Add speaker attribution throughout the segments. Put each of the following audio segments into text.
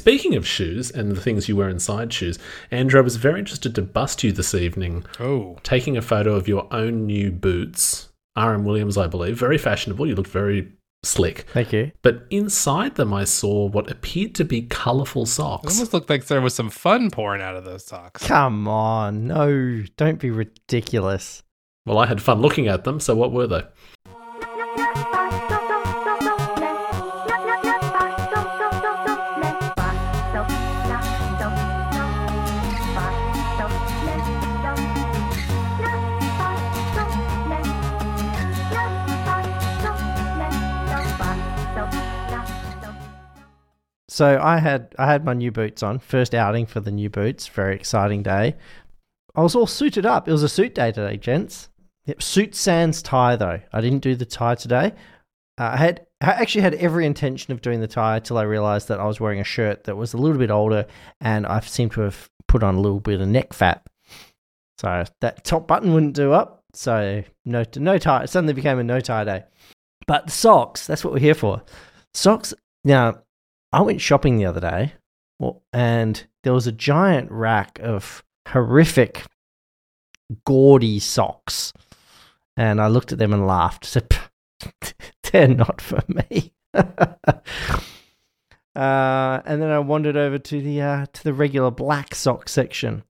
Speaker 1: Speaking of shoes and the things you wear inside shoes, Andrew, I was very interested to bust you this evening,
Speaker 2: Oh,
Speaker 1: taking a photo of your own new boots, RM Williams, I believe. Very fashionable. You look very slick.
Speaker 3: Thank you.
Speaker 1: But inside them, I saw what appeared to be colourful
Speaker 2: it
Speaker 1: socks.
Speaker 2: almost looked like there was some fun pouring out of those socks.
Speaker 3: Come on, no, don't be ridiculous.
Speaker 1: Well, I had fun looking at them, so what were they?
Speaker 3: So I had I had my new boots on. First outing for the new boots. Very exciting day. I was all suited up. It was a suit day today, gents. Yep, suit sans tie though. I didn't do the tie today. Uh, I had I actually had every intention of doing the tie till I realized that I was wearing a shirt that was a little bit older, and I seemed to have put on a little bit of neck fat. So that top button wouldn't do up. So no no tie. It suddenly became a no tie day. But the socks, that's what we're here for. Socks. Now, I went shopping the other day, and there was a giant rack of horrific, gaudy socks. And I looked at them and laughed. "They're not for me." uh, and then I wandered over to the uh, to the regular black sock section.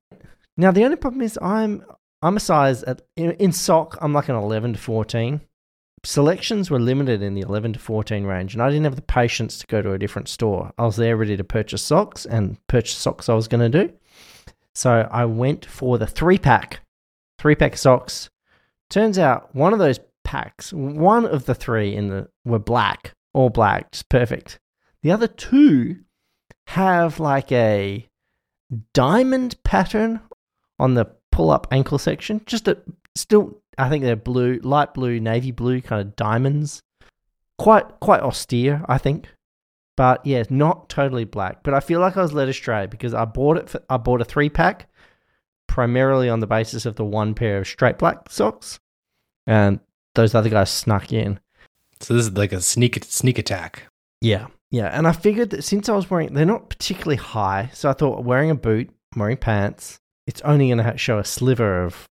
Speaker 3: Now the only problem is I'm I'm a size at, in, in sock I'm like an 11 to 14 selections were limited in the 11 to 14 range, and I didn't have the patience to go to a different store. I was there ready to purchase socks and purchase socks I was going to do. So I went for the three pack, three pack socks. Turns out one of those packs, one of the three in the were black, all black, just perfect. The other two have like a diamond pattern on the pull up ankle section, just a still I think they're blue, light blue, navy blue kind of diamonds. Quite quite austere, I think. But yeah, not totally black. But I feel like I was led astray because I bought it for, I bought a 3 pack primarily on the basis of the one pair of straight black socks. And those other guys snuck in.
Speaker 2: So this is like a sneak sneak attack.
Speaker 3: Yeah. Yeah, and I figured that since I was wearing they're not particularly high, so I thought wearing a boot, wearing pants, it's only going to show a sliver of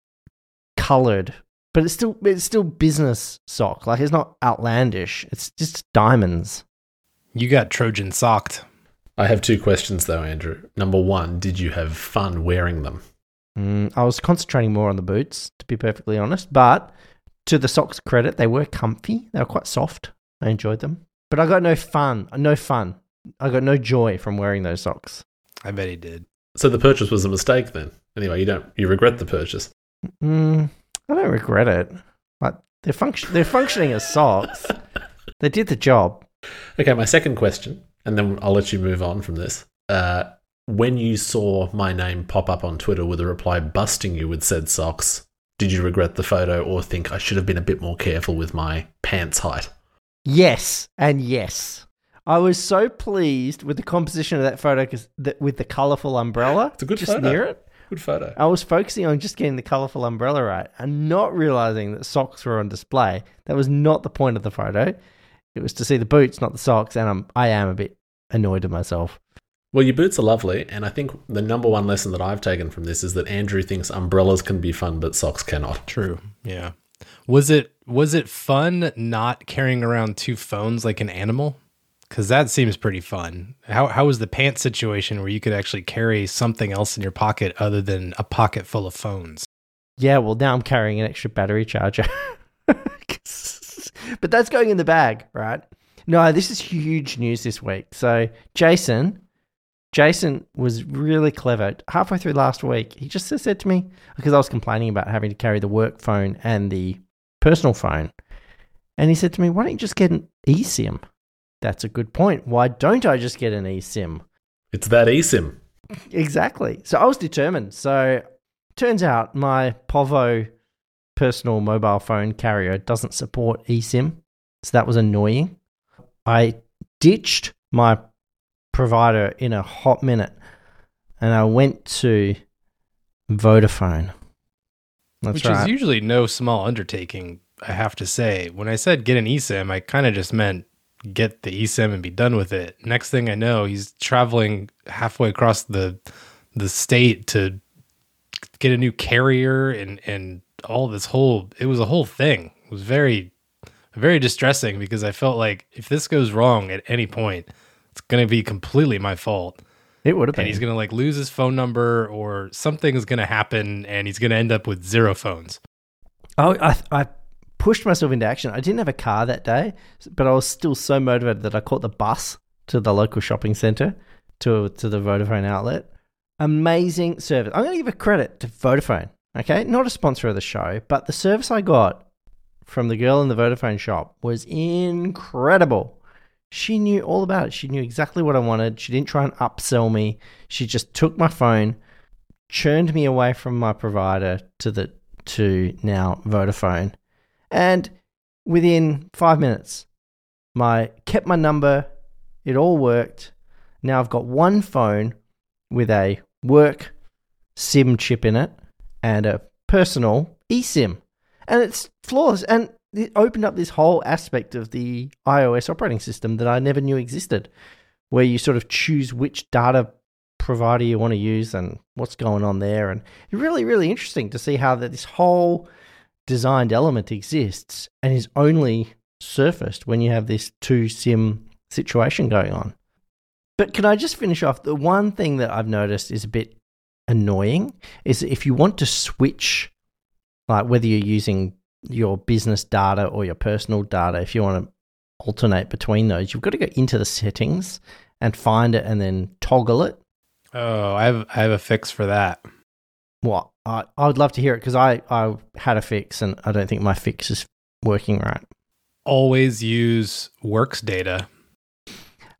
Speaker 3: colored but it's still it's still business sock. Like it's not outlandish. It's just diamonds.
Speaker 2: You got Trojan socked.
Speaker 1: I have two questions though, Andrew. Number one, did you have fun wearing them?
Speaker 3: Mm, I was concentrating more on the boots, to be perfectly honest. But to the socks' credit, they were comfy. They were quite soft. I enjoyed them. But I got no fun. No fun. I got no joy from wearing those socks.
Speaker 2: I bet he did.
Speaker 1: So the purchase was a mistake then. Anyway, you don't you regret the purchase.
Speaker 3: Mm, I don't regret it. Like they're function they're functioning as socks. they did the job.
Speaker 1: Okay, my second question, and then I'll let you move on from this. Uh, when you saw my name pop up on Twitter with a reply busting you with said socks, did you regret the photo or think I should have been a bit more careful with my pants height?
Speaker 3: Yes, and yes. I was so pleased with the composition of that photo because with the colourful umbrella.
Speaker 1: It's a good
Speaker 3: just
Speaker 1: photo.
Speaker 3: near it.
Speaker 1: Good photo.
Speaker 3: I was focusing on just getting the colourful umbrella right and not realizing that socks were on display. That was not the point of the photo. It was to see the boots, not the socks, and I'm I am a bit annoyed at myself.
Speaker 1: Well, your boots are lovely, and I think the number one lesson that I've taken from this is that Andrew thinks umbrellas can be fun, but socks cannot.
Speaker 2: True. Yeah. Was it was it fun not carrying around two phones like an animal? Because that seems pretty fun. How how was the pants situation where you could actually carry something else in your pocket other than a pocket full of phones?
Speaker 3: Yeah, well now I'm carrying an extra battery charger. but that's going in the bag, right? No, this is huge news this week. So Jason, Jason was really clever. Halfway through last week, he just said to me because I was complaining about having to carry the work phone and the personal phone, and he said to me, "Why don't you just get an eSIM?" That's a good point. Why don't I just get an eSIM?
Speaker 1: It's that eSIM.
Speaker 3: Exactly. So I was determined. So turns out my Povo personal mobile phone carrier doesn't support eSIM. So that was annoying. I ditched my provider in a hot minute and I went to Vodafone. That's
Speaker 2: Which
Speaker 3: right.
Speaker 2: is usually no small undertaking, I have to say. When I said get an eSIM, I kind of just meant get the eSIM and be done with it. Next thing I know, he's traveling halfway across the the state to get a new carrier and and all this whole it was a whole thing. It was very very distressing because I felt like if this goes wrong at any point, it's going to be completely my fault.
Speaker 3: It would have been.
Speaker 2: And he's going to like lose his phone number or something is going to happen and he's going to end up with zero phones.
Speaker 3: Oh, I, I pushed myself into action. I didn't have a car that day, but I was still so motivated that I caught the bus to the local shopping centre to to the Vodafone outlet. Amazing service. I'm going to give a credit to Vodafone. Okay, not a sponsor of the show, but the service I got from the girl in the Vodafone shop was incredible. She knew all about it. She knew exactly what I wanted. She didn't try and upsell me. She just took my phone, churned me away from my provider to the to now Vodafone. And within 5 minutes, my kept my number. It all worked. Now I've got one phone with a work SIM chip in it and a personal eSIM. And it's flawless. And it opened up this whole aspect of the iOS operating system that I never knew existed, where you sort of choose which data provider you want to use and what's going on there. And it's really, really interesting to see how that this whole designed element exists and is only surfaced when you have this two SIM situation going on. But can I just finish off? The one thing that I've noticed is a bit annoying is if you want to switch, like whether you're using your business data or your personal data, if you want to alternate between those, you've got to go into the settings and find it and then toggle it.
Speaker 2: Oh, I have I have a fix for that.
Speaker 3: What? I, I would love to hear it because I, I had a fix and I don't think my fix is working right.
Speaker 2: Always use works data.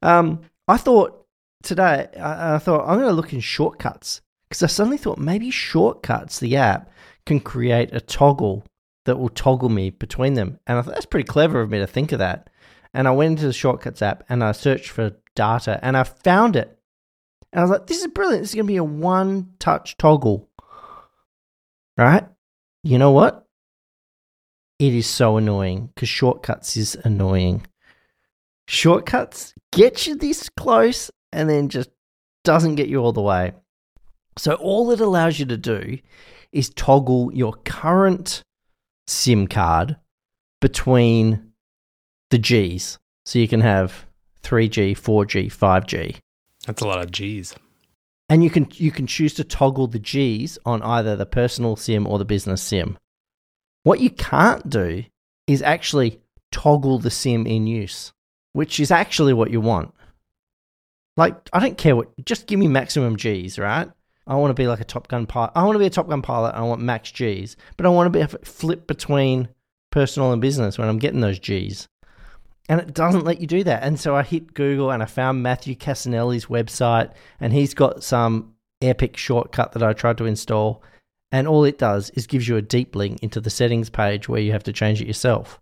Speaker 3: Um, I thought today, I, I thought I'm going to look in shortcuts because I suddenly thought maybe shortcuts, the app, can create a toggle that will toggle me between them. And I thought that's pretty clever of me to think of that. And I went into the shortcuts app and I searched for data and I found it. And I was like, this is brilliant. This is going to be a one touch toggle. Right? You know what? It is so annoying because shortcuts is annoying. Shortcuts get you this close and then just doesn't get you all the way. So all it allows you to do is toggle your current SIM card between the G's. So you can have 3G, 4G, 5G.
Speaker 2: That's a lot of G's.
Speaker 3: And you can you can choose to toggle the G's on either the personal SIM or the business SIM. What you can't do is actually toggle the SIM in use, which is actually what you want. Like I don't care what just give me maximum G's, right? I want to be like a Top Gun pilot. I want to be a Top Gun pilot. I want max G's, but I want to be flip between personal and business when I'm getting those G's. And it doesn't let you do that. And so I hit Google and I found Matthew Cassinelli's website, and he's got some epic shortcut that I tried to install. And all it does is gives you a deep link into the settings page where you have to change it yourself.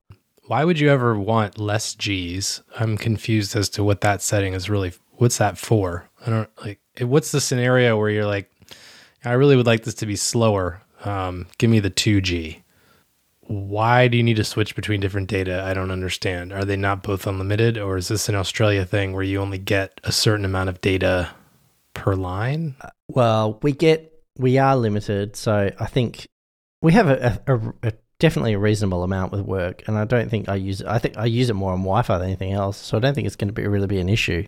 Speaker 2: Why would you ever want less G's? I'm confused as to what that setting is really. What's that for? I don't like. What's the scenario where you're like, I really would like this to be slower. Um, give me the 2G. Why do you need to switch between different data? I don't understand. Are they not both unlimited, or is this an Australia thing where you only get a certain amount of data per line?
Speaker 3: Well, we get we are limited, so I think we have a, a, a definitely a reasonable amount with work, and I don't think I use it. I think I use it more on Wi-Fi than anything else, so I don't think it's going to be really be an issue.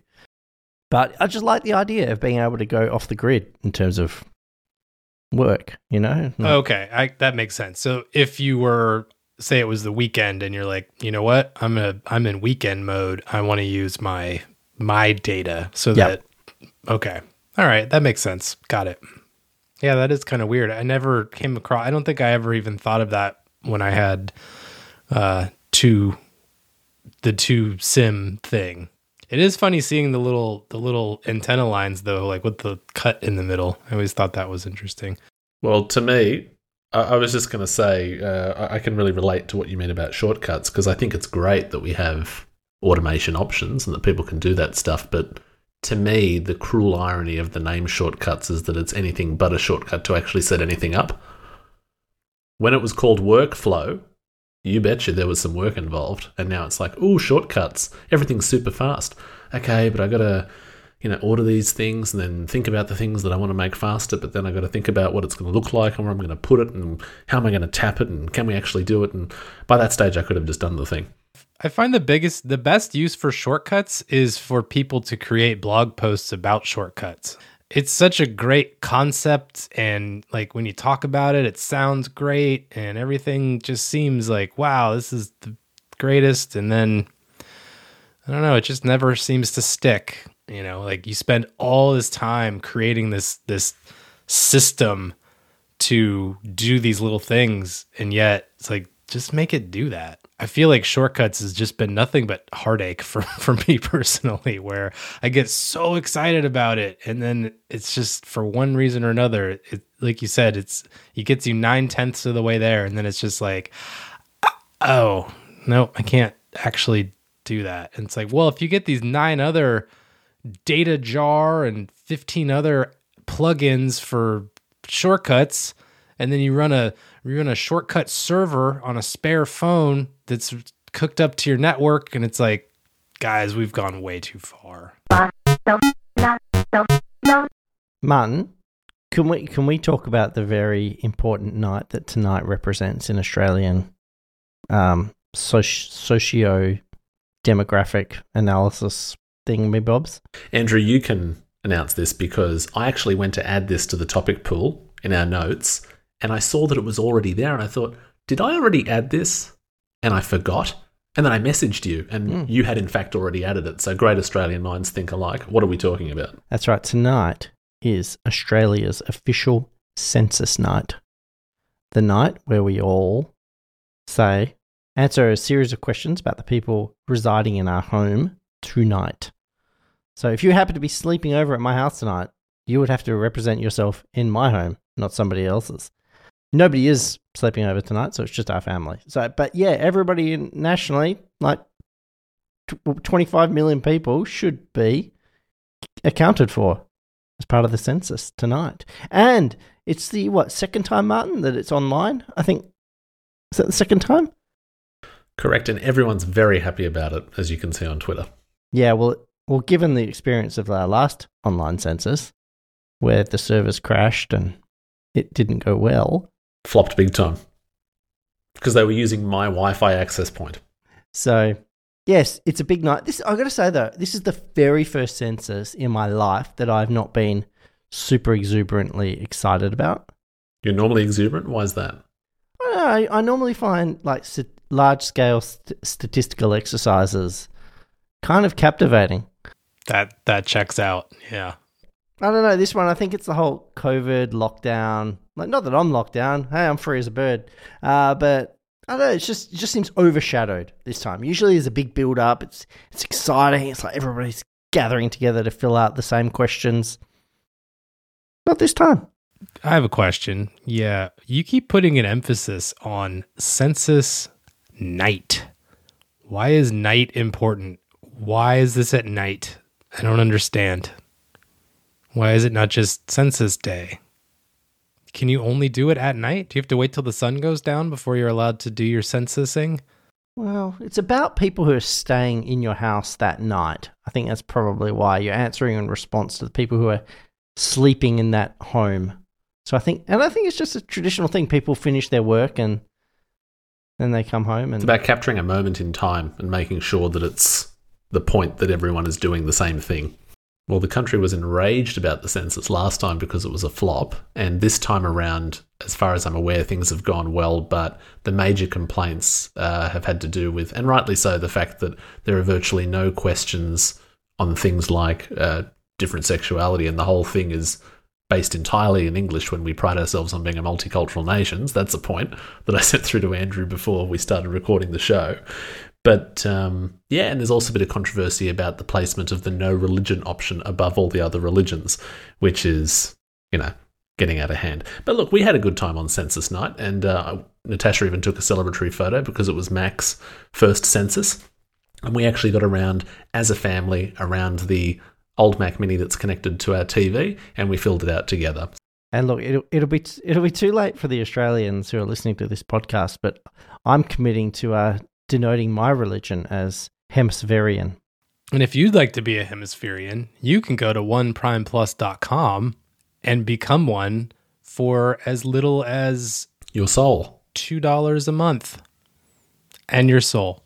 Speaker 3: But I just like the idea of being able to go off the grid in terms of work, you know? Like,
Speaker 2: Okay, I, that makes sense. So if you were say it was the weekend and you're like, you know what, I'm a I'm in weekend mode. I want to use my my data so
Speaker 3: Yep.
Speaker 2: that okay, all right, that makes sense. Got it. Yeah, that is kind of weird. I never came across. I don't think I ever even thought of that when I had uh two the two sim thing. It is funny seeing the little the little antenna lines though, like with the cut in the middle. I always thought that was interesting.
Speaker 1: Well, to me, I, I was just going to say uh, I, I can really relate to what you mean about shortcuts because I think it's great that we have automation options and that people can do that stuff. But to me, the cruel irony of the name shortcuts is that it's anything but a shortcut to actually set anything up. When it was called workflow, you betcha there was some work involved. And now it's like, oh, shortcuts. Everything's super fast. Okay, but I got to, you know, order these things and then think about the things that I want to make faster. But then I got to think about what it's to look like and where I'm to put it and how am I to tap it and can we actually do it? And by that stage, I could have just done the thing.
Speaker 2: I find the biggest, the best use for shortcuts is for people to create blog posts about shortcuts. It's such a great concept. And like when you talk about it, it sounds great and everything just seems like, wow, this is the greatest. And then I don't know, it just never seems to stick. You know, like you spend all this time creating this, this system to do these little things. And yet it's like, just make it do that. I feel like shortcuts has just been nothing but heartache for, for me personally, where I get so excited about it. And then it's just for one reason or another, it, like you said, it's, it gets you nine tenths of the way there. And then it's just like, uh, oh, no, I can't actually do that. And it's like, well, if you get these nine other data jar and 15 other plugins for shortcuts, and then you run a you run a shortcut server on a spare phone that's cooked up to your network, and it's like, guys, we've gone way too far.
Speaker 3: Martin, can we can we talk about the very important night that tonight represents in Australian um, soci- socio demographic analysis thing, me bobs?
Speaker 1: Andrew, you can announce this because I actually went to add this to the topic pool in our notes and I saw that it was already there and I thought, did I already add this? And I forgot. And then I messaged you and
Speaker 3: Mm.
Speaker 1: you had in fact already added it. So great Australian minds think alike. What are we talking about?
Speaker 3: That's right. Tonight is Australia's official census night. The night where we all say, answer a series of questions about the people residing in our home tonight. So if you happen to be sleeping over at my house tonight, you would have to represent yourself in my home, not somebody else's. Nobody is sleeping over tonight, so it's just our family. So, but yeah, everybody in, nationally, like tw- 25 million people, should be accounted for as part of the census tonight. And it's the what second time, Martin, that it's online. I think is that the second time?
Speaker 1: Correct. And everyone's very happy about it, as you can see on Twitter.
Speaker 3: Yeah. Well, well, given the experience of our last online census, where the servers crashed and it didn't go well,
Speaker 1: Flopped big time. Because they were using my Wi Fi access point.
Speaker 3: so yes, it's a big night. This I got to say though, this is the very first census in my life that I've not been super exuberantly excited about.
Speaker 1: You're normally exuberant. Why is that?
Speaker 3: I, I, I normally find like st- large scale st- statistical exercises kind of captivating.
Speaker 2: That that checks out. Yeah.
Speaker 3: I don't know. This one, I think it's the whole COVID lockdown. Like, not that I'm locked down. Hey, I'm free as a bird. Uh, but I don't know. It's just it just seems overshadowed this time. Usually, there's a big build up. It's it's exciting. It's like everybody's gathering together to fill out the same questions. Not this time.
Speaker 2: I have a question. Yeah, you keep putting an emphasis on census night. Why is night important? Why is this at night? I don't understand. Why is it not just census day? Can you only do it at night? Do you have to wait till the sun goes down before you're allowed to do your censusing?
Speaker 3: Well, it's about people who are staying in your house that night. I think that's probably why you're answering in response to the people who are sleeping in that home. So I think, and I think it's just a traditional thing. People finish their work and then they come home
Speaker 1: It's
Speaker 3: and
Speaker 1: about capturing a moment in time and making sure that it's the point that everyone is doing the same thing. Well, the country was enraged about the census last time because it was a flop, and this time around, as far as I'm aware, things have gone well. But the major complaints uh, have had to do with, and rightly so, the fact that there are virtually no questions on things like uh, different sexuality, and the whole thing is based entirely in English when we pride ourselves on being a multicultural nation. That's a point that I sent through to Andrew before we started recording the show. But um, yeah, and there's also a bit of controversy about the placement of the no religion option above all the other religions, which is, you know, getting out of hand. But look, we had a good time on census night, and uh, Natasha even took a celebratory photo because it was Mac's first census. And we actually got around as a family around the old Mac Mini that's connected to our TV, and we filled it out together.
Speaker 3: And look, it'll, it'll be it'll be too late for the Australians who are listening to this podcast, but I'm committing to uh, denoting my religion as Hemispherian.
Speaker 2: And if you'd like to be a Hemispherian, you can go to oneprimeplus.com and become one for as little as
Speaker 1: Your soul.
Speaker 2: $2 a month and your soul.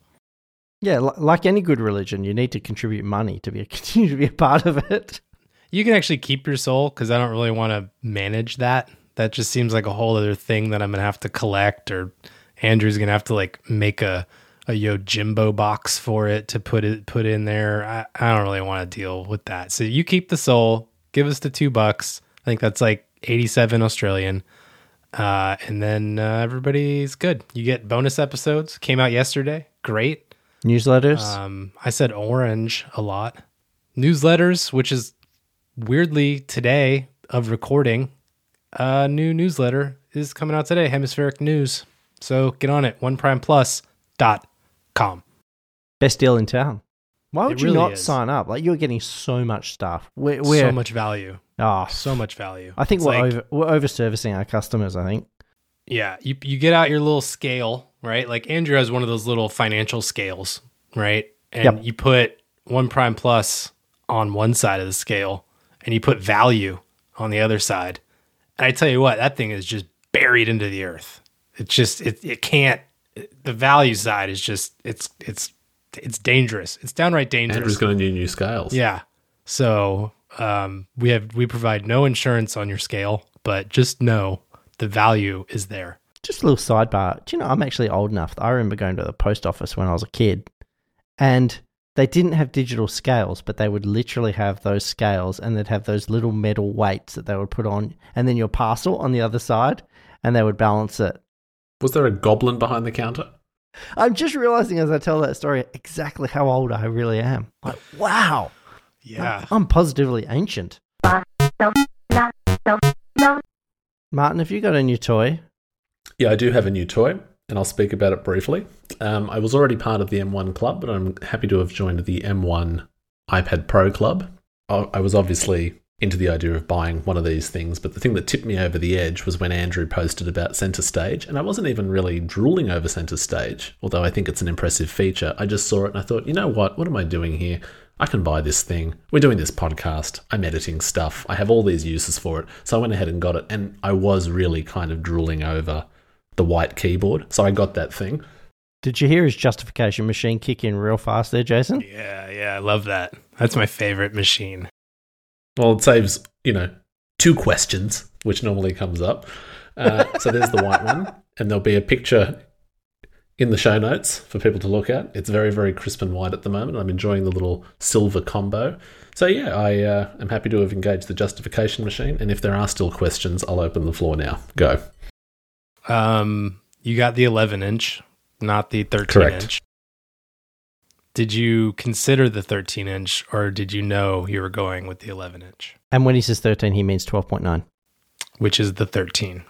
Speaker 3: Yeah, li- like any good religion, you need to contribute money to be a, continue to be a part of it.
Speaker 2: You can actually keep your soul because I don't really want to manage that. That just seems like a whole other thing that I'm gonna have to collect, or Andrew's gonna have to like make a a Yojimbo box for it to put it put in there. I, I don't really want to deal with that. So you keep the soul, give us the two bucks. I think that's like 87 Australian. Uh, and then uh, everybody's good. You get bonus episodes. Came out yesterday. Great.
Speaker 3: Newsletters.
Speaker 2: Um, I said orange a lot. Newsletters, which is weirdly today of recording, a new newsletter is coming out today, Hemispheric News. So get on it, oneprimeplus.com.
Speaker 3: Best deal in town. Why would
Speaker 2: It
Speaker 3: you
Speaker 2: really
Speaker 3: not
Speaker 2: is.
Speaker 3: sign up? Like you're getting so much stuff. We're, we're
Speaker 2: so much value.
Speaker 3: oh,
Speaker 2: So much value.
Speaker 3: I think
Speaker 2: It's
Speaker 3: we're
Speaker 2: like-
Speaker 3: over we're over servicing our customers. I think.
Speaker 2: Yeah, you you get out your little scale, right? Like Andrew has one of those little financial scales, right? And
Speaker 3: Yep.
Speaker 2: you put one prime plus on one side of the scale and you put value on the other side. And I tell you what, that thing is just buried into the earth. It's just it it can't the value side is just it's it's it's dangerous. It's downright dangerous.
Speaker 1: Andrew's going to need new scales.
Speaker 2: Yeah. So um, we have we provide no insurance on your scale, but just know the value is there.
Speaker 3: Just a little sidebar. Do you know I'm actually old enough? I remember going to the post office when I was a kid, and they didn't have digital scales, but they would literally have those scales, and they'd have those little metal weights that they would put on, and then your parcel on the other side, and they would balance it.
Speaker 1: Was there a goblin behind the counter?
Speaker 3: I'm just realizing as I tell that story exactly how old I really am. Like, wow,
Speaker 2: Yeah.
Speaker 3: I'm positively ancient. Martin, have you got a new toy?
Speaker 1: Yeah, I do have a new toy, and I'll speak about it briefly. Um, I was already part of the M1 club, but I'm happy to have joined the M1 iPad Pro club. I I was obviously into the idea of buying one of these things, but the thing that tipped me over the edge was when Andrew posted about Center Stage, and I wasn't even really drooling over Center Stage, although I think it's an impressive feature. I just saw it and I thought, you know what? What am I doing here? I can buy this thing. We're doing this podcast. I'm editing stuff. I have all these uses for it. So I went ahead and got it, and I was really kind of drooling over the white keyboard. So I got that thing.
Speaker 3: Did you hear his justification machine kick in real fast there, Jason?
Speaker 2: Yeah, yeah, I love that. That's my favorite machine.
Speaker 1: Well, it saves, you know, two questions, which normally comes up. Uh, so there's the white one, and there'll be a picture in the show notes for people to look at. It's very, very crisp and white at the moment. I'm enjoying the little silver combo. So yeah, I uh, am happy to have engaged the justification machine, and if there are still questions, I'll open the floor now. Go.
Speaker 2: Um, you got the 11 inch, not the 13
Speaker 1: Correct.
Speaker 2: inch. Did you consider the 13 inch, or did you know you were going with the 11 inch,
Speaker 3: And when he says 13, he means 12.9.
Speaker 2: which is the 13?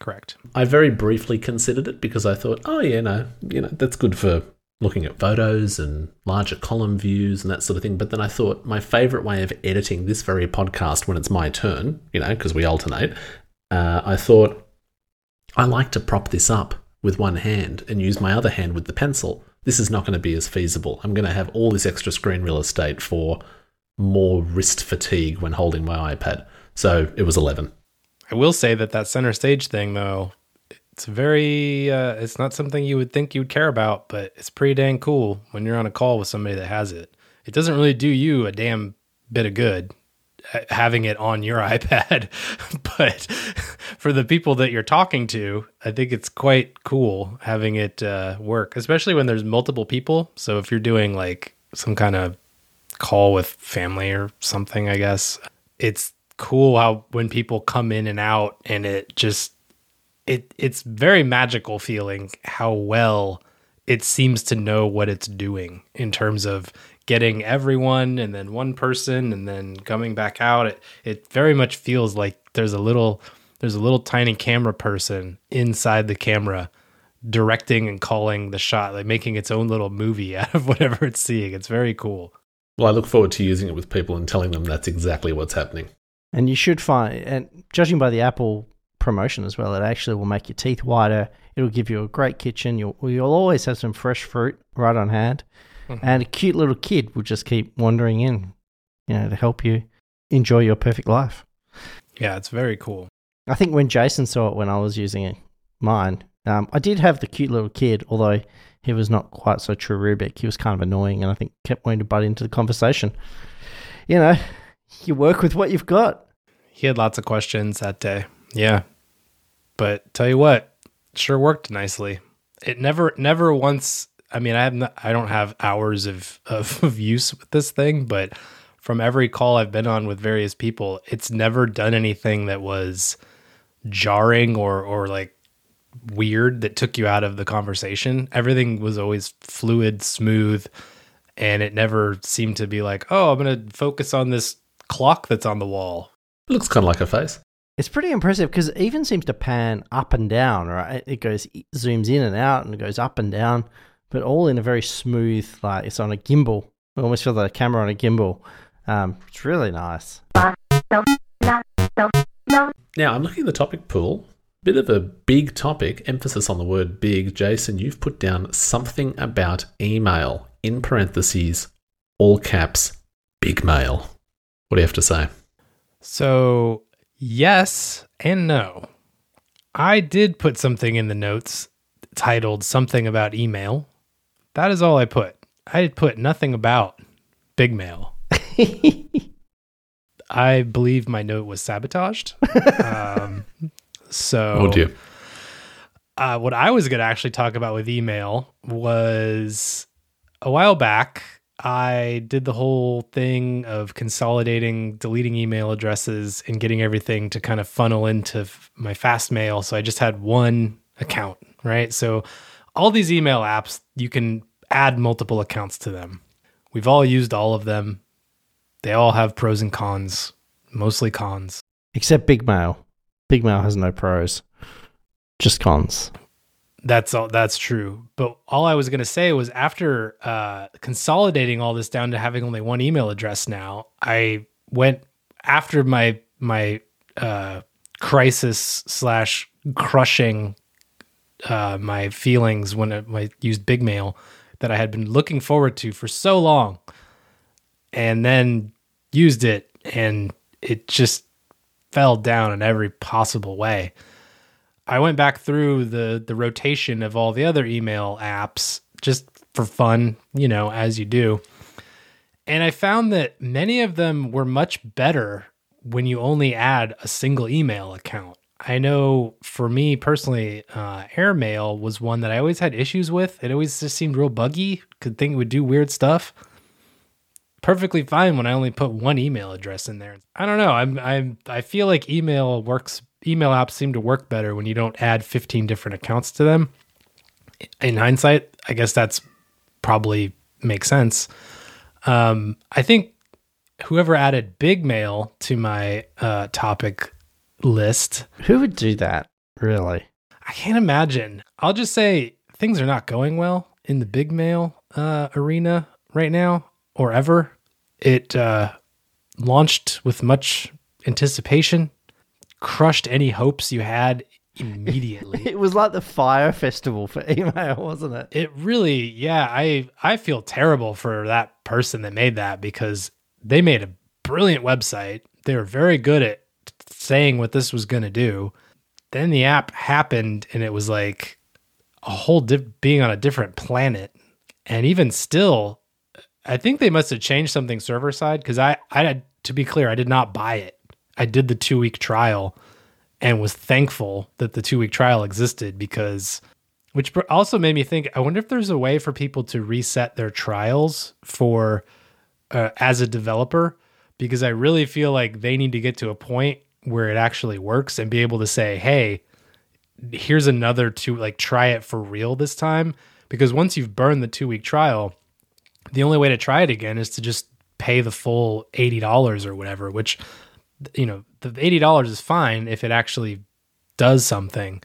Speaker 2: Correct.
Speaker 1: I very briefly considered it because I thought, oh yeah, no, you know, that's good for looking at photos and larger column views and that sort of thing. But then I thought my favorite way of editing this very podcast when it's my turn, you know, because we alternate, uh, I thought I like to prop this up with one hand and use my other hand with the pencil. This is not going to be as feasible. I'm going to have all this extra screen real estate for more wrist fatigue when holding my iPad. So it was 11.
Speaker 2: I will say that that center stage thing, though, it's very, uh, it's not something you would think you would care about, but it's pretty dang cool when you're on a call with somebody that has it. It doesn't really do you a damn bit of good having it on your iPad, but for the people that you're talking to, I think it's quite cool having it uh, work, especially when there's multiple people. So if you're doing like some kind of call with family or something, I guess it's cool how when people come in and out and it just it it's very magical feeling how well it seems to know what it's doing in terms of getting everyone and then one person and then coming back out it it very much feels like there's a little there's a little tiny camera person inside the camera directing and calling the shot like making its own little movie out of whatever it's seeing it's very cool
Speaker 1: Well, I look forward to using it with people and telling them that's exactly what's happening.
Speaker 3: And you should find, and judging by the Apple promotion as well, it actually will make your teeth whiter. It'll give you a great kitchen. You'll, you'll always have some fresh fruit right on hand.
Speaker 2: Mhm.
Speaker 3: And a cute little kid will just keep wandering in, you know, to help you enjoy your perfect life.
Speaker 2: Yeah, it's very cool.
Speaker 3: I think when Jason saw it when I was using it, mine, um, I did have the cute little kid, although he was not quite so cherubic. He was kind of annoying and I think kept wanting to butt into the conversation. You know, you work with what you've got.
Speaker 2: He had lots of questions that day. Yeah. But tell you what, sure worked nicely. It never never once I mean, I have not, I don't have hours of, of of use with this thing, but from every call I've been on with various people, it's never done anything that was jarring or or like weird that took you out of the conversation. Everything was always fluid, smooth, and it never seemed to be like, "Oh, I'm going to focus on this clock that's on the wall."
Speaker 1: It looks kind of like a face.
Speaker 3: It's pretty impressive because it even seems to pan up and down, right? It goes, zooms in and out and it goes up and down, but all in a very smooth, like it's on a gimbal. I almost feel like a camera on a gimbal. Um, it's really nice.
Speaker 1: Now, I'm looking at the topic pool. Bit of a big topic, emphasis on the word big. Jason, you've put down something about email in parentheses, all caps, big mail. What do you have to say?
Speaker 2: So, yes and no. I did put something in the notes titled something about email. That is all I put. I did put nothing about big mail. I believe my note was sabotaged. um, so,
Speaker 1: Oh, dear.
Speaker 2: uh, what I was going to actually talk about with email was a while back. I did the whole thing of consolidating, deleting email addresses, and getting everything to kind of funnel into f- my Fastmail. So I just had one account, right? So all these email apps, you can add multiple accounts to them. We've all used all of them. They all have pros and cons, mostly cons.
Speaker 3: Except Big Mail. Big Mail has no pros, just cons.
Speaker 2: That's all. That's true. But all I was going to say was after uh, consolidating all this down to having only one email address now, I went after my my uh, crisis slash crushing uh, my feelings when I, when I used Big Mail that I had been looking forward to for so long, and then used it, and it just fell down in every possible way. I went back through the the rotation of all the other email apps just for fun, you know, as you do. And I found that many of them were much better when you only add a single email account. I know for me personally, uh, Airmail was one that I always had issues with. It always just seemed real buggy. Could think it would do weird stuff. Perfectly fine when I only put one email address in there. I don't know. I'm I'm I feel like email works. Email apps seem to work better when you don't add 15 different accounts to them. In hindsight, I guess that's probably makes sense. Um, I think whoever added Big Mail to my uh, topic list
Speaker 3: Who would do that, really?
Speaker 2: I can't imagine. I'll just say things are not going well in the big mail uh, arena right now or ever. It uh, launched with much anticipation, crushed any hopes you had immediately.
Speaker 3: It was like the Fyre Festival for email, wasn't it?
Speaker 2: it really, yeah, I I feel terrible for that person that made that because they made a brilliant website. They were very good at saying what this was going to do. Then the app happened and it was like a whole diff- being on a different planet. And even still, I think they must have changed something server side because I, I had to be clear, I did not buy it. I did the two week trial and was thankful that the two week trial existed because, which also made me think, I wonder if there's a way for people to reset their trials for uh, as a developer because I really feel like they need to get to a point where it actually works and be able to say, hey, here's another two, like try it for real this time. Because once you've burned the two week trial, the only way to try it again is to just pay the full $80 or whatever, which, you know, the $80 is fine if it actually does something.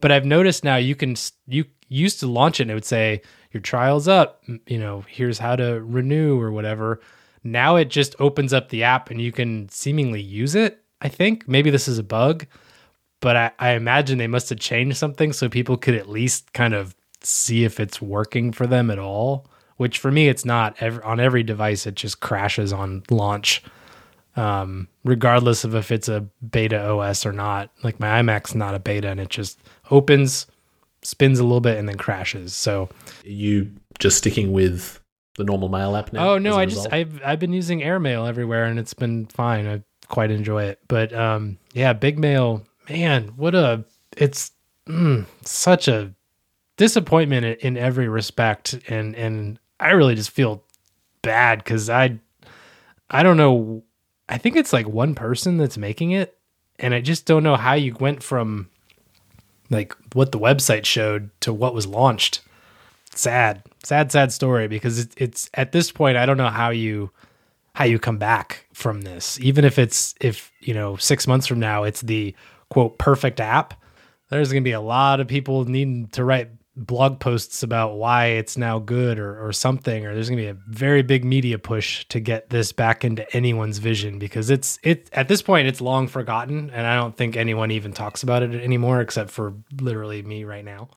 Speaker 2: But I've noticed now you can, you used to launch it and it would say, your trial's up, you know, here's how to renew or whatever. Now it just opens up the app and you can seemingly use it. I think maybe this is a bug, but I, I imagine they must have changed something so people could at least kind of see if it's working for them at all. Which for me, it's not. On every device, it just crashes on launch, um, regardless of if it's a beta OS or not. Like my iMac's not a beta, and it just opens, spins a little bit, and then crashes. So
Speaker 1: you just sticking with the normal mail app now?
Speaker 2: Oh no, I just? I've I've been using AirMail everywhere and it's been fine. I quite enjoy it. But um yeah, Big Mail, man, what a it's mm, such a disappointment in, in every respect and and I really just feel bad cuz I I don't know I think it's like one person that's making it and I just don't know how you went from like what the website showed to what was launched. Sad. Sad sad story because it, it's at this point i don't know how you how you come back from this. Even if it's if you know six months from now it's the quote perfect app there's going to be a lot of people needing to write blog posts about why it's now good or, or something or there's going to be a very big media push to get this back into anyone's vision because it's it at this point it's long forgotten and i don't think anyone even talks about it anymore except for literally me right now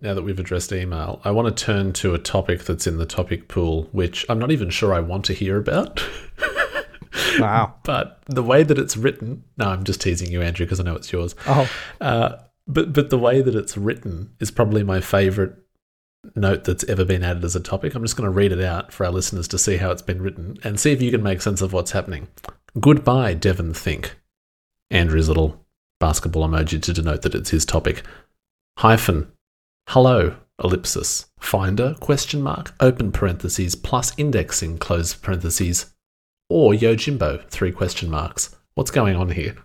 Speaker 1: now that we've addressed email, I want to turn to a topic that's in the topic pool, which I'm not even sure I want to hear about.
Speaker 3: Wow.
Speaker 1: but the way that it's written, no, I'm just teasing you, Andrew, because I know it's yours.
Speaker 3: Oh,
Speaker 1: Uh, but but the way that it's written is probably my favorite note that's ever been added as a topic. I'm just going to read it out for our listeners to see how it's been written and see if you can make sense of what's happening. Goodbye, DEVONthink. Andrew's little basketball emoji to denote that it's his topic. Hyphen. Hello, ellipsis. Finder, question mark, open parentheses, plus indexing, close parentheses, or Yojimbo, three question marks. What's going on here?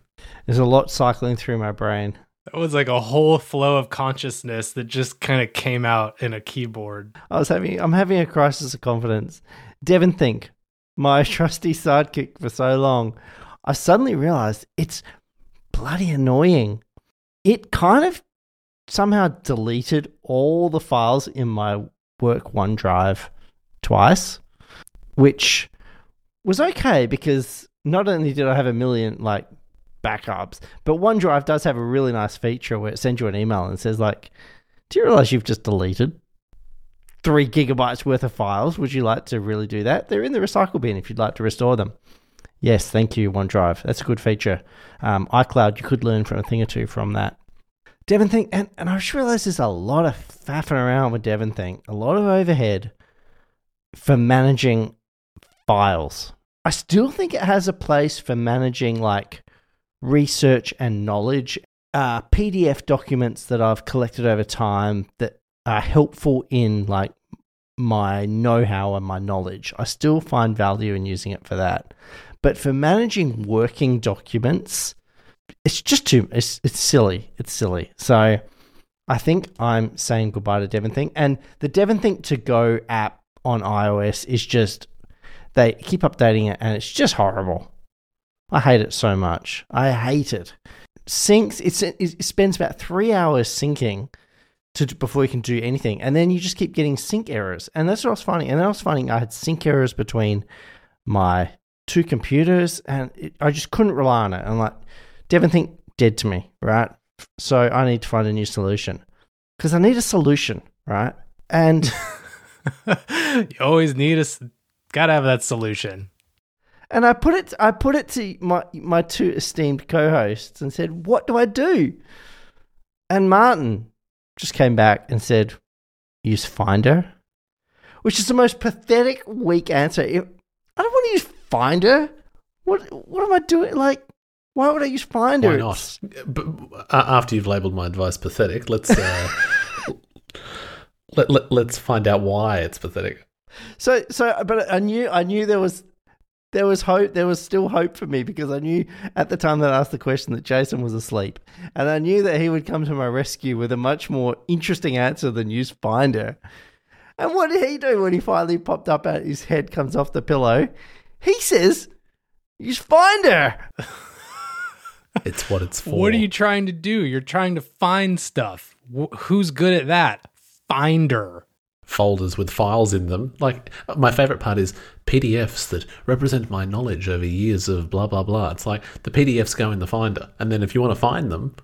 Speaker 3: there's a lot cycling through my brain.
Speaker 2: That was like a whole flow of consciousness that just kind of came out in a keyboard.
Speaker 3: I was having, I'm having a crisis of confidence. DEVONthink, my trusty sidekick for so long, I suddenly realized it's bloody annoying. It kind of somehow deleted all the files in my work OneDrive twice, which was okay because not only did I have a million like backups, but OneDrive does have a really nice feature where it sends you an email and says like, "Do you realize you've just deleted three gigabytes worth of files? Would you like to really do that? They're in the recycle bin if you'd like to restore them." Yes, thank you, OneDrive. That's a good feature. Um, iCloud, you could learn from a thing or two from that. DEVONthink, and, and I just realized there's a lot of faffing around with DEVONthink, a lot of overhead for managing files. I still think it has a place for managing like research and knowledge, uh, PDF documents that I've collected over time that are helpful in like my know how and my knowledge. I still find value in using it for that. But for managing working documents, it's just too it's it's silly. It's silly. So I think I'm saying goodbye to DEVONthink. And the DEVONthink to go app on iOS is just they keep updating it and it's just horrible. I hate it so much. I hate it. It's it spends about 3 hours syncing to before you can do anything. And then you just keep getting sync errors. And that's what I was finding. And then I was finding I had sync errors between my two computers and it, I just couldn't rely on it. I'm like, Devin, think dead to me, right? So I need to find a new solution because I need a solution, right? And
Speaker 2: you always need a gotta have that solution.
Speaker 3: And I put it I put it to my my two esteemed co-hosts and said, "What do I do?" And Martin just came back and said, "Use Finder," which is the most pathetic, weak answer. I don't want to use Finder. What what am I doing? Like, why would I use Finder?
Speaker 1: Why not? But uh, after you've labelled my advice pathetic, let's uh, let, let let's find out why it's pathetic.
Speaker 3: So so but I knew I knew there was there was hope there was still hope for me because I knew at the time that I asked the question that Jason was asleep. And I knew that he would come to my rescue with a much more interesting answer than use Finder. And what did he do when he finally popped up out his head comes off the pillow? He says use Finder.
Speaker 1: It's what it's for.
Speaker 2: What are you trying to do? You're trying to find stuff. Wh- who's good at that? Finder.
Speaker 1: Folders with files in them. Like my favorite part is PDFs that represent my knowledge over years of blah blah blah. It's like the PDFs go in the Finder, and then if you want to find them,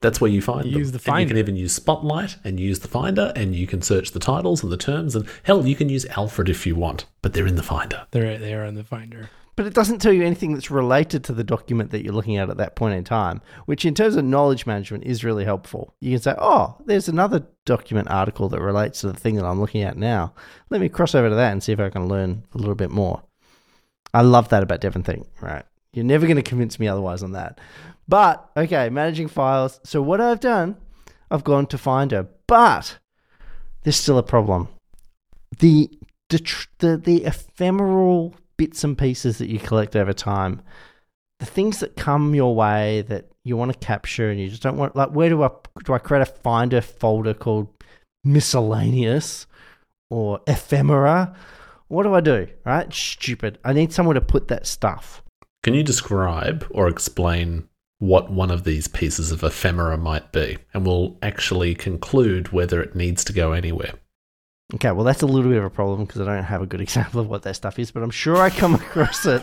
Speaker 1: that's where you find
Speaker 2: You
Speaker 1: them.
Speaker 2: use the
Speaker 1: And you can even use Spotlight and use the Finder, and you can search the titles and the terms, and hell, you can use Alfred if you want, but they're in the Finder.
Speaker 2: They're they are in the Finder.
Speaker 3: But it doesn't tell you anything that's related to the document that you're looking at at that point in time, which in terms of knowledge management is really helpful. You can say, oh, there's another document article that relates to the thing that I'm looking at now. Let me cross over to that and see if I can learn a little bit more. I love that about Devon right? You're never going to convince me otherwise on that. But, okay, managing files. So, what I've done, I've gone to Finder, but there's still a problem. The, the, the ephemeral bits and pieces that you collect over time, the things that come your way that you want to capture and you just don't want, like, where do I, do I create a Finder folder called miscellaneous or ephemera? What do I do? Right? Stupid. I need somewhere to put that stuff.
Speaker 1: Can you describe or explain what one of these pieces of ephemera might be? And we'll actually conclude whether it needs to go anywhere.
Speaker 3: Okay, well, that's a little bit of a problem because I don't have a good example of what that stuff is, but I'm sure I come across it.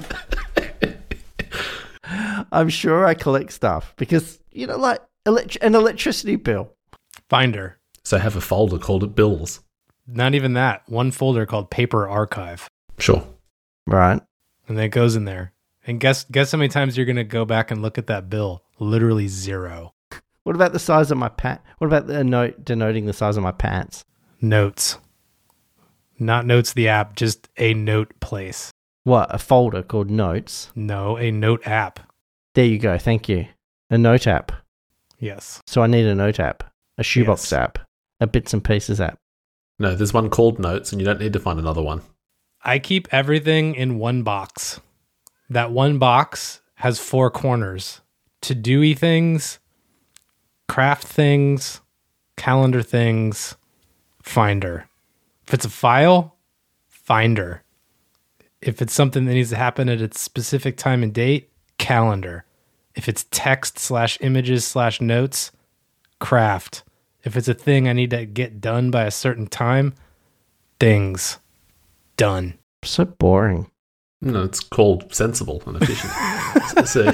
Speaker 3: I'm sure I collect stuff because, you know, like elect- an electricity bill.
Speaker 2: Finder.
Speaker 1: So I have a folder called it bills.
Speaker 2: Not even that. One folder called Paper Archive,
Speaker 1: Sure.
Speaker 3: Right.
Speaker 2: and then it goes in there. And guess guess how many times you're gonna go back and look at that bill? Literally zero.
Speaker 3: What about the size of my pant? What about the note denoting the size of my pants?
Speaker 2: Notes. Not notes the app, just a note place.
Speaker 3: What? A folder called notes.
Speaker 2: No, a note app.
Speaker 3: There you go. Thank you. A note app.
Speaker 2: Yes.
Speaker 3: So I need a note app, a shoebox
Speaker 2: Yes.
Speaker 3: app, a bits and pieces app.
Speaker 1: No, there's one called notes, and you don't need to find another one.
Speaker 2: I keep everything in one box. That one box has four corners to doy things, craft things, calendar things, finder. If it's a file, finder. If it's something that needs to happen at its specific time and date, calendar. If it's text slash images slash notes, craft. If it's a thing I need to get done by a certain time, things. Done.
Speaker 3: So boring.
Speaker 1: No, it's called sensible and efficient. so,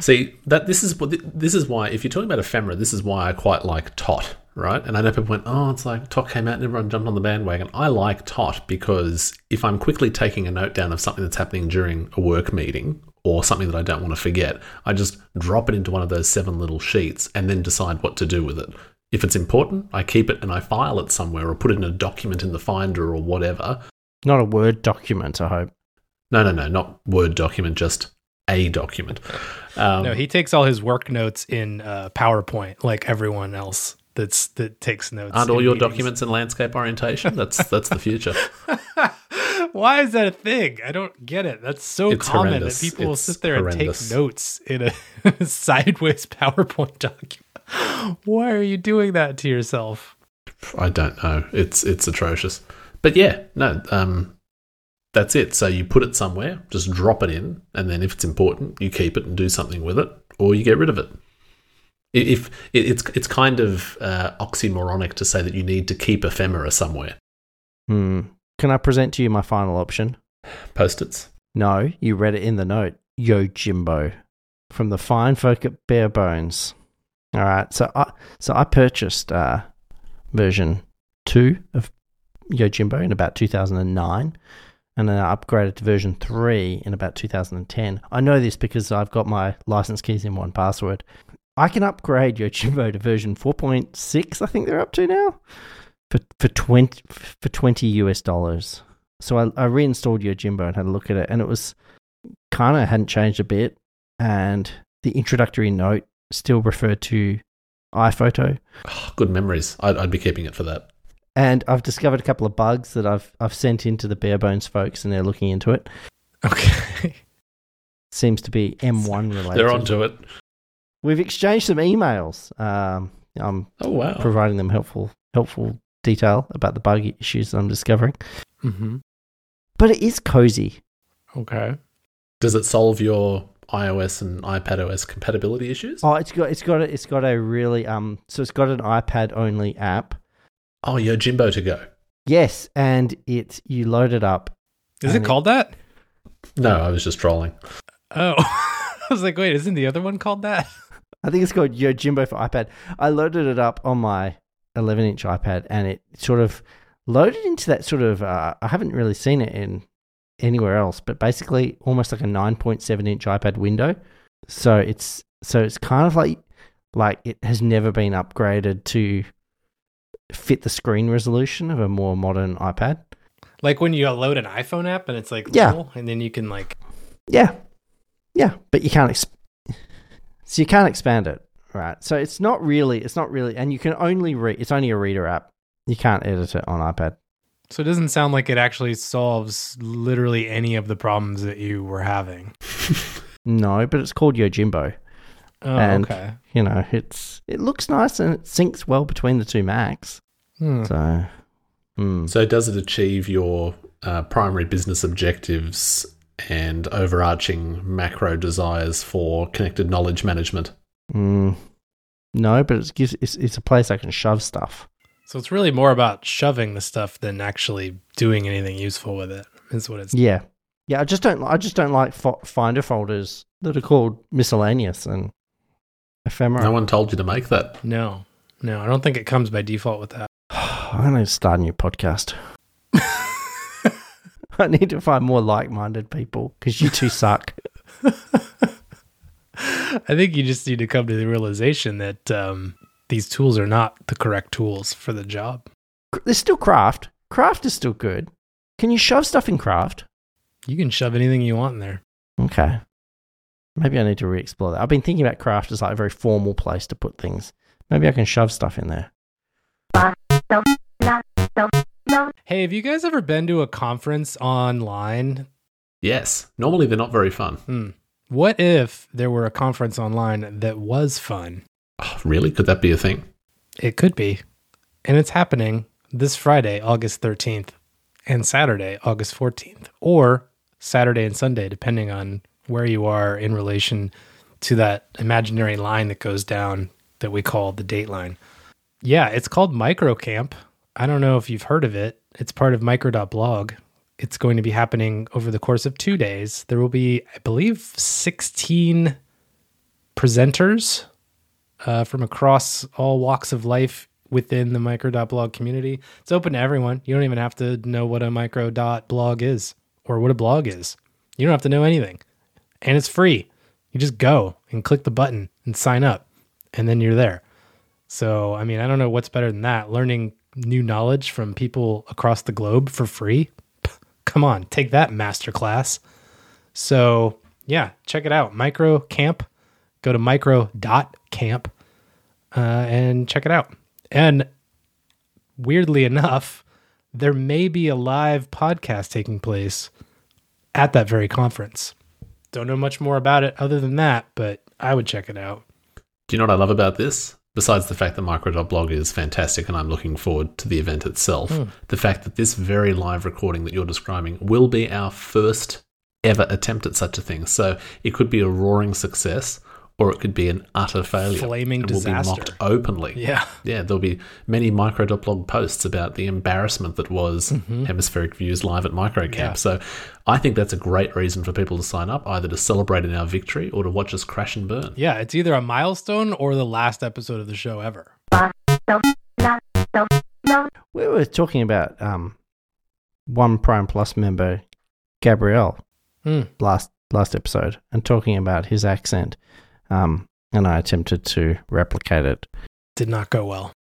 Speaker 1: see that this is what this is why if you're talking about ephemera, this is why I quite like Tot, right? And I know people went, "Oh, it's like Tot came out and everyone jumped on the bandwagon." I like Tot because if I'm quickly taking a note down of something that's happening during a work meeting or something that I don't want to forget, I just drop it into one of those seven little sheets and then decide what to do with it. If it's important, I keep it and I file it somewhere or put it in a document in the Finder or whatever.
Speaker 3: Not a Word document, I hope.
Speaker 1: No, no, no, not Word document, just a document. Um,
Speaker 2: No, he takes all his work notes in uh, PowerPoint, like everyone else that's that takes notes.
Speaker 1: aren't all your
Speaker 2: meetings.
Speaker 1: documents in landscape orientation? That's that's the future.
Speaker 2: Why is that a thing? I don't get it. That's so
Speaker 1: It's
Speaker 2: common
Speaker 1: horrendous.
Speaker 2: that people will sit there and take notes in a sideways PowerPoint document. Why are you doing that to yourself?
Speaker 1: I don't know. It's it's atrocious. But yeah, no. Um, that's it. So you put it somewhere, just drop it in, and then if it's important, you keep it and do something with it, or you get rid of it. If it's it's kind of uh, oxymoronic to say that you need to keep ephemera somewhere.
Speaker 3: Hmm. Can I present to you my final option?
Speaker 1: Post-its.
Speaker 3: No, you read it in the note. Yojimbo. From the fine folk at Bare Bones. All right. So I so I purchased uh version two of Yojimbo in about two thousand and nine. And then I upgraded to version three in about 2010. I know this because I've got my license keys in 1Password. I can upgrade Yojimbo to version 4.6, I think they're up to now, for, for 20 for 20 US dollars. So I, I reinstalled Yojimbo and had a look at it, and it was kind of hadn't changed a bit. And the introductory note still referred to iPhoto.
Speaker 1: Oh, good memories. I'd, I'd be keeping it for that.
Speaker 3: And I've discovered a couple of bugs that I've I've sent into the bare bones folks, and they're looking into it.
Speaker 2: Okay.
Speaker 3: Seems to be M1 related.
Speaker 1: They're onto it.
Speaker 3: We've exchanged some emails. Um, I'm
Speaker 1: Oh wow.
Speaker 3: providing them helpful helpful detail about the bug issues that I'm discovering.
Speaker 2: mm-hmm.
Speaker 3: But it is cozy.
Speaker 2: Okay.
Speaker 1: Does it solve your iOS and iPadOS compatibility issues?
Speaker 3: Oh, it's got it's got a, it's got a really um so it's got an iPad only app.
Speaker 1: Oh, Yojimbo to go.
Speaker 3: Yes, and it you load it up.
Speaker 2: Is it
Speaker 3: And it-
Speaker 2: called that?
Speaker 1: No, I was just trolling.
Speaker 2: Oh, I was like, wait, isn't the other one called that?
Speaker 3: I think it's called Yojimbo for iPad. I loaded it up on my 11 inch iPad and it sort of loaded into that sort of, uh, I haven't really seen it in anywhere else, but basically almost like a 9.7 inch iPad window. So it's, so it's kind of like, like it has never been upgraded to fit the screen resolution of a more modern iPad.
Speaker 2: Like when you load an iPhone app and it's like
Speaker 3: Yeah.
Speaker 2: little, and then you can like
Speaker 3: Yeah. Yeah. But you can't, ex- so you can't expand it. Right. So it's not really, it's not really, and you can only read, it's only a reader app. You can't edit it on iPad.
Speaker 2: So it doesn't sound like it actually solves literally any of the problems that you were having.
Speaker 3: No, but it's called Yojimbo.
Speaker 2: Oh,
Speaker 3: And-
Speaker 2: okay.
Speaker 3: You know, it's, it looks nice and it syncs well between the two Macs.
Speaker 2: Hmm.
Speaker 3: So, hmm.
Speaker 1: So, does it achieve your uh, primary business objectives and overarching macro desires for connected knowledge management?
Speaker 3: Mm. no, but it's, gives, it's, it's a place I can shove stuff.
Speaker 2: So it's really more about shoving the stuff than actually doing anything useful with it. Is what it's.
Speaker 3: Yeah. Yeah. I just don't, I just don't like fo- Finder folders that are called miscellaneous and ephemera.
Speaker 1: No one told you to make that.
Speaker 2: No, no, I don't think it comes by default with that.
Speaker 3: I'm going to start a new podcast. I need to find more like minded people because you two suck.
Speaker 2: I think you just need to come to the realization that um, these tools are not the correct tools for the job.
Speaker 3: There's still craft. Craft is still good. Can you shove stuff in craft?
Speaker 2: You can shove anything you want in there.
Speaker 3: Okay. Maybe I need to re explore that. I've been thinking about craft as like a very formal place to put things. Maybe I can shove stuff in there.
Speaker 2: Hey, have you guys ever been to a conference online?
Speaker 1: Yes. Normally, they're not very fun.
Speaker 2: Hmm. What if there were a conference online that was fun?
Speaker 1: Oh, really? Could that be a thing?
Speaker 2: It could be. And it's happening this Friday, August 13th, and Saturday, August 14th, or Saturday and Sunday, depending on where you are in relation to that imaginary line that goes down that we call the date line. Yeah, it's called Microcamp. I don't know if you've heard of it. It's part of micro.blog. It's going to be happening over the course of two days. There will be, I believe, 16 presenters uh, from across all walks of life within the micro.blog community. It's open to everyone. You don't even have to know what a micro.blog is or what a blog is. You don't have to know anything. And it's free. You just go and click the button and sign up, and then you're there. So, I mean, I don't know what's better than that. Learning new knowledge from people across the globe for free. Come on, take that masterclass. So, yeah, check it out. Micro Camp. Go to micro.camp uh, and check it out. And weirdly enough, there may be a live podcast taking place at that very conference. Don't know much more about it other than that, but I would check it out.
Speaker 1: Do you know what I love about this? Besides the fact that micro.blog is fantastic and I'm looking forward to the event itself, hmm. the fact that this very live recording that you're describing will be our first ever attempt at such a thing. So it could be a roaring success or it could be an utter failure.
Speaker 2: Flaming
Speaker 1: and will be
Speaker 2: disaster.
Speaker 1: mocked openly.
Speaker 2: Yeah.
Speaker 1: Yeah, there'll be many micro.blog posts about the embarrassment that was Hemispheric Views live at Microcamp.
Speaker 2: Mm-hmm. Yeah.
Speaker 1: So I think that's a great reason for people to sign up, either to celebrate in our victory or to watch us crash and burn.
Speaker 2: Yeah, it's either a milestone or the last episode of the show ever.
Speaker 3: We were talking about um, one Prime Plus member, Gabriel,
Speaker 2: Hmm.
Speaker 3: last last episode, and talking about his accent. Um, and I attempted to replicate it.
Speaker 2: Did not go well.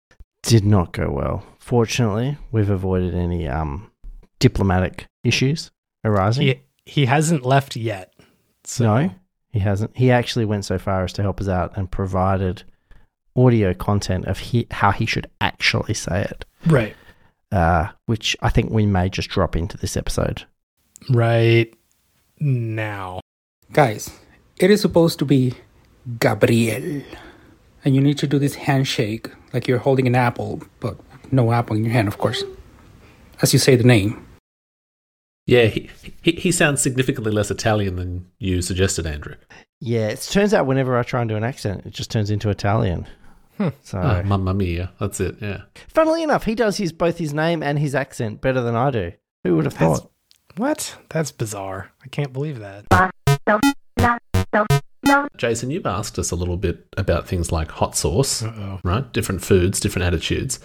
Speaker 3: Did not go well. Fortunately, we've avoided any um, diplomatic issues arising.
Speaker 2: He he hasn't left yet. So
Speaker 3: No, he hasn't. He actually went so far as to help us out and provided audio content of he, how he should actually say it,
Speaker 2: Right.
Speaker 3: uh, which I think we may just drop into this episode.
Speaker 2: Right now.
Speaker 4: Guys, it is supposed to be Gabriel. And you need to do this handshake like you're holding an apple, but no apple in your hand, of course. As you say the name.
Speaker 1: Yeah, he, he, he sounds significantly less Italian than you suggested, Andrew.
Speaker 3: Yeah, it turns out whenever I try and do an accent, it just turns into Italian. So,
Speaker 1: Ah, Mamma Mia. That's it. Yeah.
Speaker 3: funnily enough, he does his both his name and his accent better than I do. Who would have
Speaker 2: That's-
Speaker 3: thought?
Speaker 2: What? That's bizarre. I can't believe that.
Speaker 1: Jason, you've asked us a little bit about things like hot sauce,
Speaker 2: Uh oh.
Speaker 1: right? Different foods, different attitudes.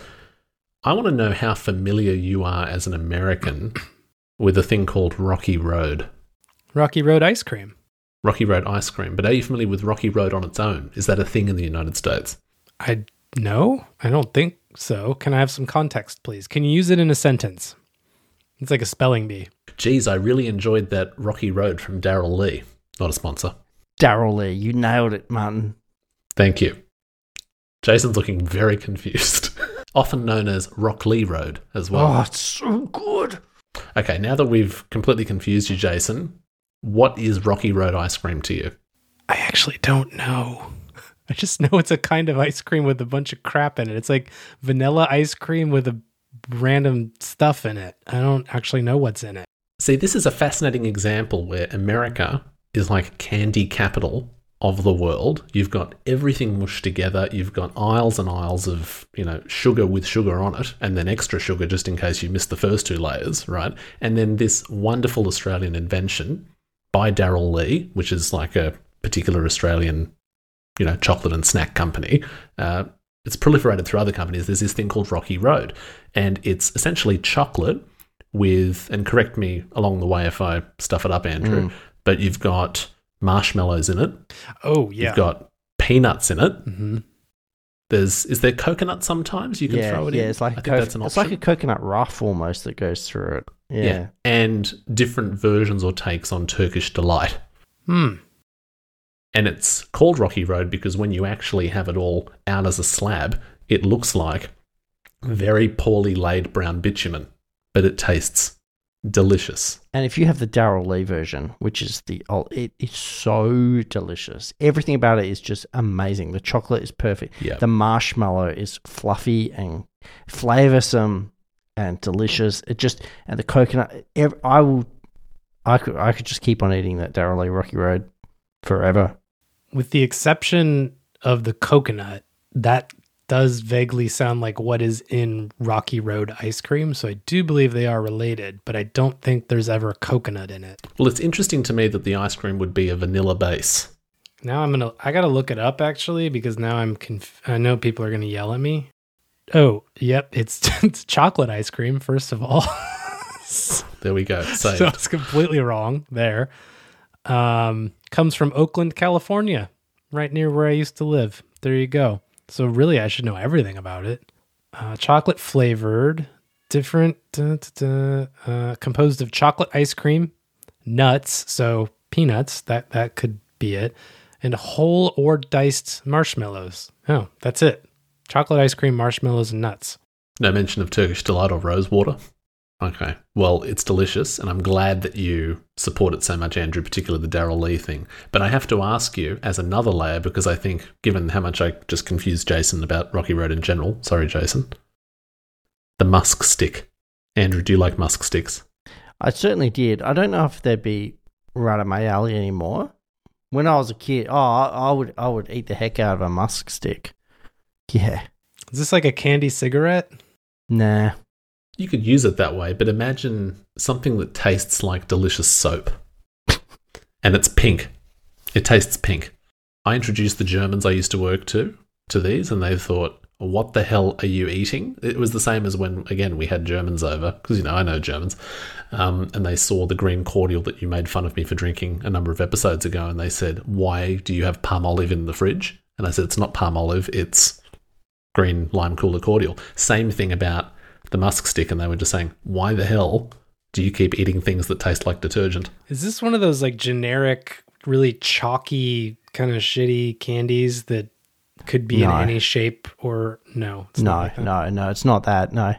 Speaker 1: I want to know how familiar you are as an American with a thing called Rocky Road.
Speaker 2: Rocky Road ice cream.
Speaker 1: Rocky Road ice cream. But are you familiar with Rocky Road on its own? Is that a thing in the United States?
Speaker 2: I no, I don't think so. Can I have some context, please? Can you use it in a sentence? It's like a spelling bee.
Speaker 1: Geez, I really enjoyed that Rocky Road from Darrell Lea. Not a sponsor.
Speaker 3: Darrell Lea, you nailed it, Martin.
Speaker 1: Thank you. Jason's looking very confused. Often known as Rocklea Road as well.
Speaker 3: Oh, it's so good.
Speaker 1: Okay, now that we've completely confused you, Jason, what is Rocky Road ice cream to you?
Speaker 2: I actually don't know. I just know it's a kind of ice cream with a bunch of crap in it. It's like vanilla ice cream with a random stuff in it. I don't actually know what's in it.
Speaker 1: See, this is a fascinating example where America is like candy capital of the world. You've got everything mushed together. You've got aisles and aisles of, you know, sugar with sugar on it, and then extra sugar just in case you missed the first two layers, right? And then this wonderful Australian invention by Darrell Lea, which is like a particular Australian, you know, chocolate and snack company. Uh, it's proliferated through other companies. There's this thing called Rocky Road, and it's essentially chocolate with, and correct me along the way if I stuff it up, Andrew, but you've got marshmallows in it.
Speaker 2: Oh yeah.
Speaker 1: You've got peanuts in it.
Speaker 2: hmm
Speaker 1: There's is there coconut sometimes you can
Speaker 3: yeah,
Speaker 1: throw it
Speaker 3: yeah,
Speaker 1: in?
Speaker 3: it's like
Speaker 1: I
Speaker 3: a
Speaker 1: think
Speaker 3: co-
Speaker 1: that's an
Speaker 3: it's
Speaker 1: option.
Speaker 3: like a coconut rough almost that goes through it. Yeah.
Speaker 1: yeah. and different versions or takes on Turkish delight.
Speaker 2: Hmm.
Speaker 1: And it's called Rocky Road because when you actually have it all out as a slab, it looks like very poorly laid brown bitumen, but it tastes delicious.
Speaker 3: And if you have the Darrell Lea version, which is the old, it is so delicious. Everything about it is just amazing. The chocolate is perfect.
Speaker 1: Yeah.
Speaker 3: The marshmallow is fluffy and flavorsome and delicious. It just and the coconut. ev- I will. I could. I could just keep on eating that Darrell Lea Rocky Road forever.
Speaker 2: With the exception of the coconut, that does vaguely sound like what is in Rocky Road ice cream. So I do believe they are related, but I don't think there's ever coconut in it.
Speaker 1: Well, it's interesting to me that the ice cream would be a vanilla base.
Speaker 2: Now I'm gonna. I gotta look it up actually because now I'm. Conf- I know people are gonna yell at me. Oh, yep, it's it's chocolate ice cream. First of all,
Speaker 1: There we go. Saved.
Speaker 2: so it's completely wrong there. Um, comes from Oakland, California, right near where I used to live. There you go. So really, I should know everything about it. Uh, chocolate flavored, different, duh, duh, duh, uh, composed of chocolate ice cream, nuts, so peanuts. That that could be it, and whole or diced marshmallows. Oh, that's it. Chocolate ice cream, marshmallows, and nuts.
Speaker 1: No mention of Turkish delight or rose water. Okay. Well, it's delicious, and I'm glad that you support it so much, Andrew, particularly the Darrell Lea thing. But I have to ask you, as another layer, because I think, given how much I just confused Jason about Rocky Road in general, sorry, Jason, the musk stick. Andrew, do you like musk sticks?
Speaker 3: I certainly did. I don't know if they'd be right up my alley anymore. When I was a kid, oh, I, I would I would eat the heck out of a musk stick. Yeah,
Speaker 2: Is this like a candy cigarette?
Speaker 3: nah.
Speaker 1: You could use it that way, but imagine something that tastes like delicious soap. and it's pink. It tastes pink. I introduced the Germans I used to work to to these, and they thought, "What the hell are you eating?" It was the same as when, again, we had Germans over because you know I know Germans, um, and they saw the green cordial that you made fun of me for drinking a number of episodes ago, and they said, "Why do you have Palmolive in the fridge?" And I said, "It's not Palmolive, it's green lime cooler cordial." Same thing about the musk stick, and they were just saying, "Why the hell do you keep eating things that taste like detergent?"
Speaker 2: Is this one of those like generic, really chalky, kind of shitty candies that could be
Speaker 3: No.
Speaker 2: in any shape or no? it's
Speaker 3: No,
Speaker 2: not like
Speaker 3: no, no. It's not that. No.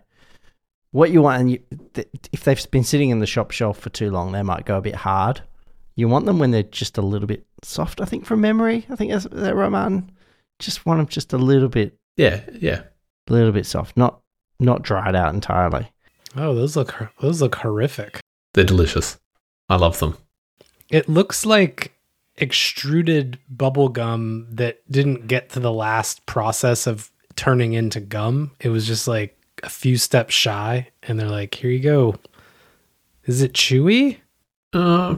Speaker 3: What you want, and you, th- if they've been sitting in the shop shelf for too long, they might go a bit hard. You want them when they're just a little bit soft. I think from memory, I think that's is that right, Martin. Just want them just a little bit,
Speaker 1: Yeah, yeah.
Speaker 3: a little bit soft, not not dried out entirely.
Speaker 2: Oh, those look those look horrific.
Speaker 1: They're delicious. I love them.
Speaker 2: It looks like extruded bubble gum that didn't get to the last process of turning into gum. It was just like a few steps shy, and they're like, "Here you go." Is it chewy?
Speaker 1: Uh,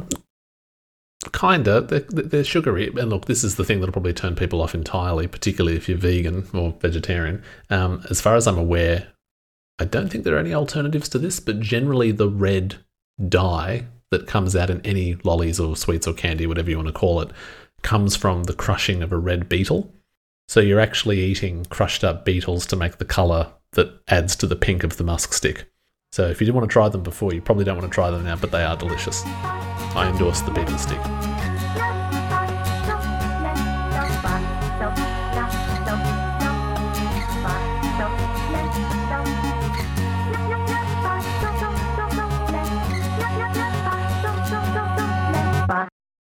Speaker 1: kinda. They're, they're sugary, and look, this is the thing that'll probably turn people off entirely, particularly if you're vegan or vegetarian. Um, as far as I'm aware, I don't think there are any alternatives to this, but generally the red dye that comes out in any lollies or sweets or candy, whatever you want to call it, comes from the crushing of a red beetle. So you're actually eating crushed up beetles to make the color that adds to the pink of the musk stick. So if you didn't want to try them before, you probably don't want to try them now, but they are delicious. I endorse the beetle stick.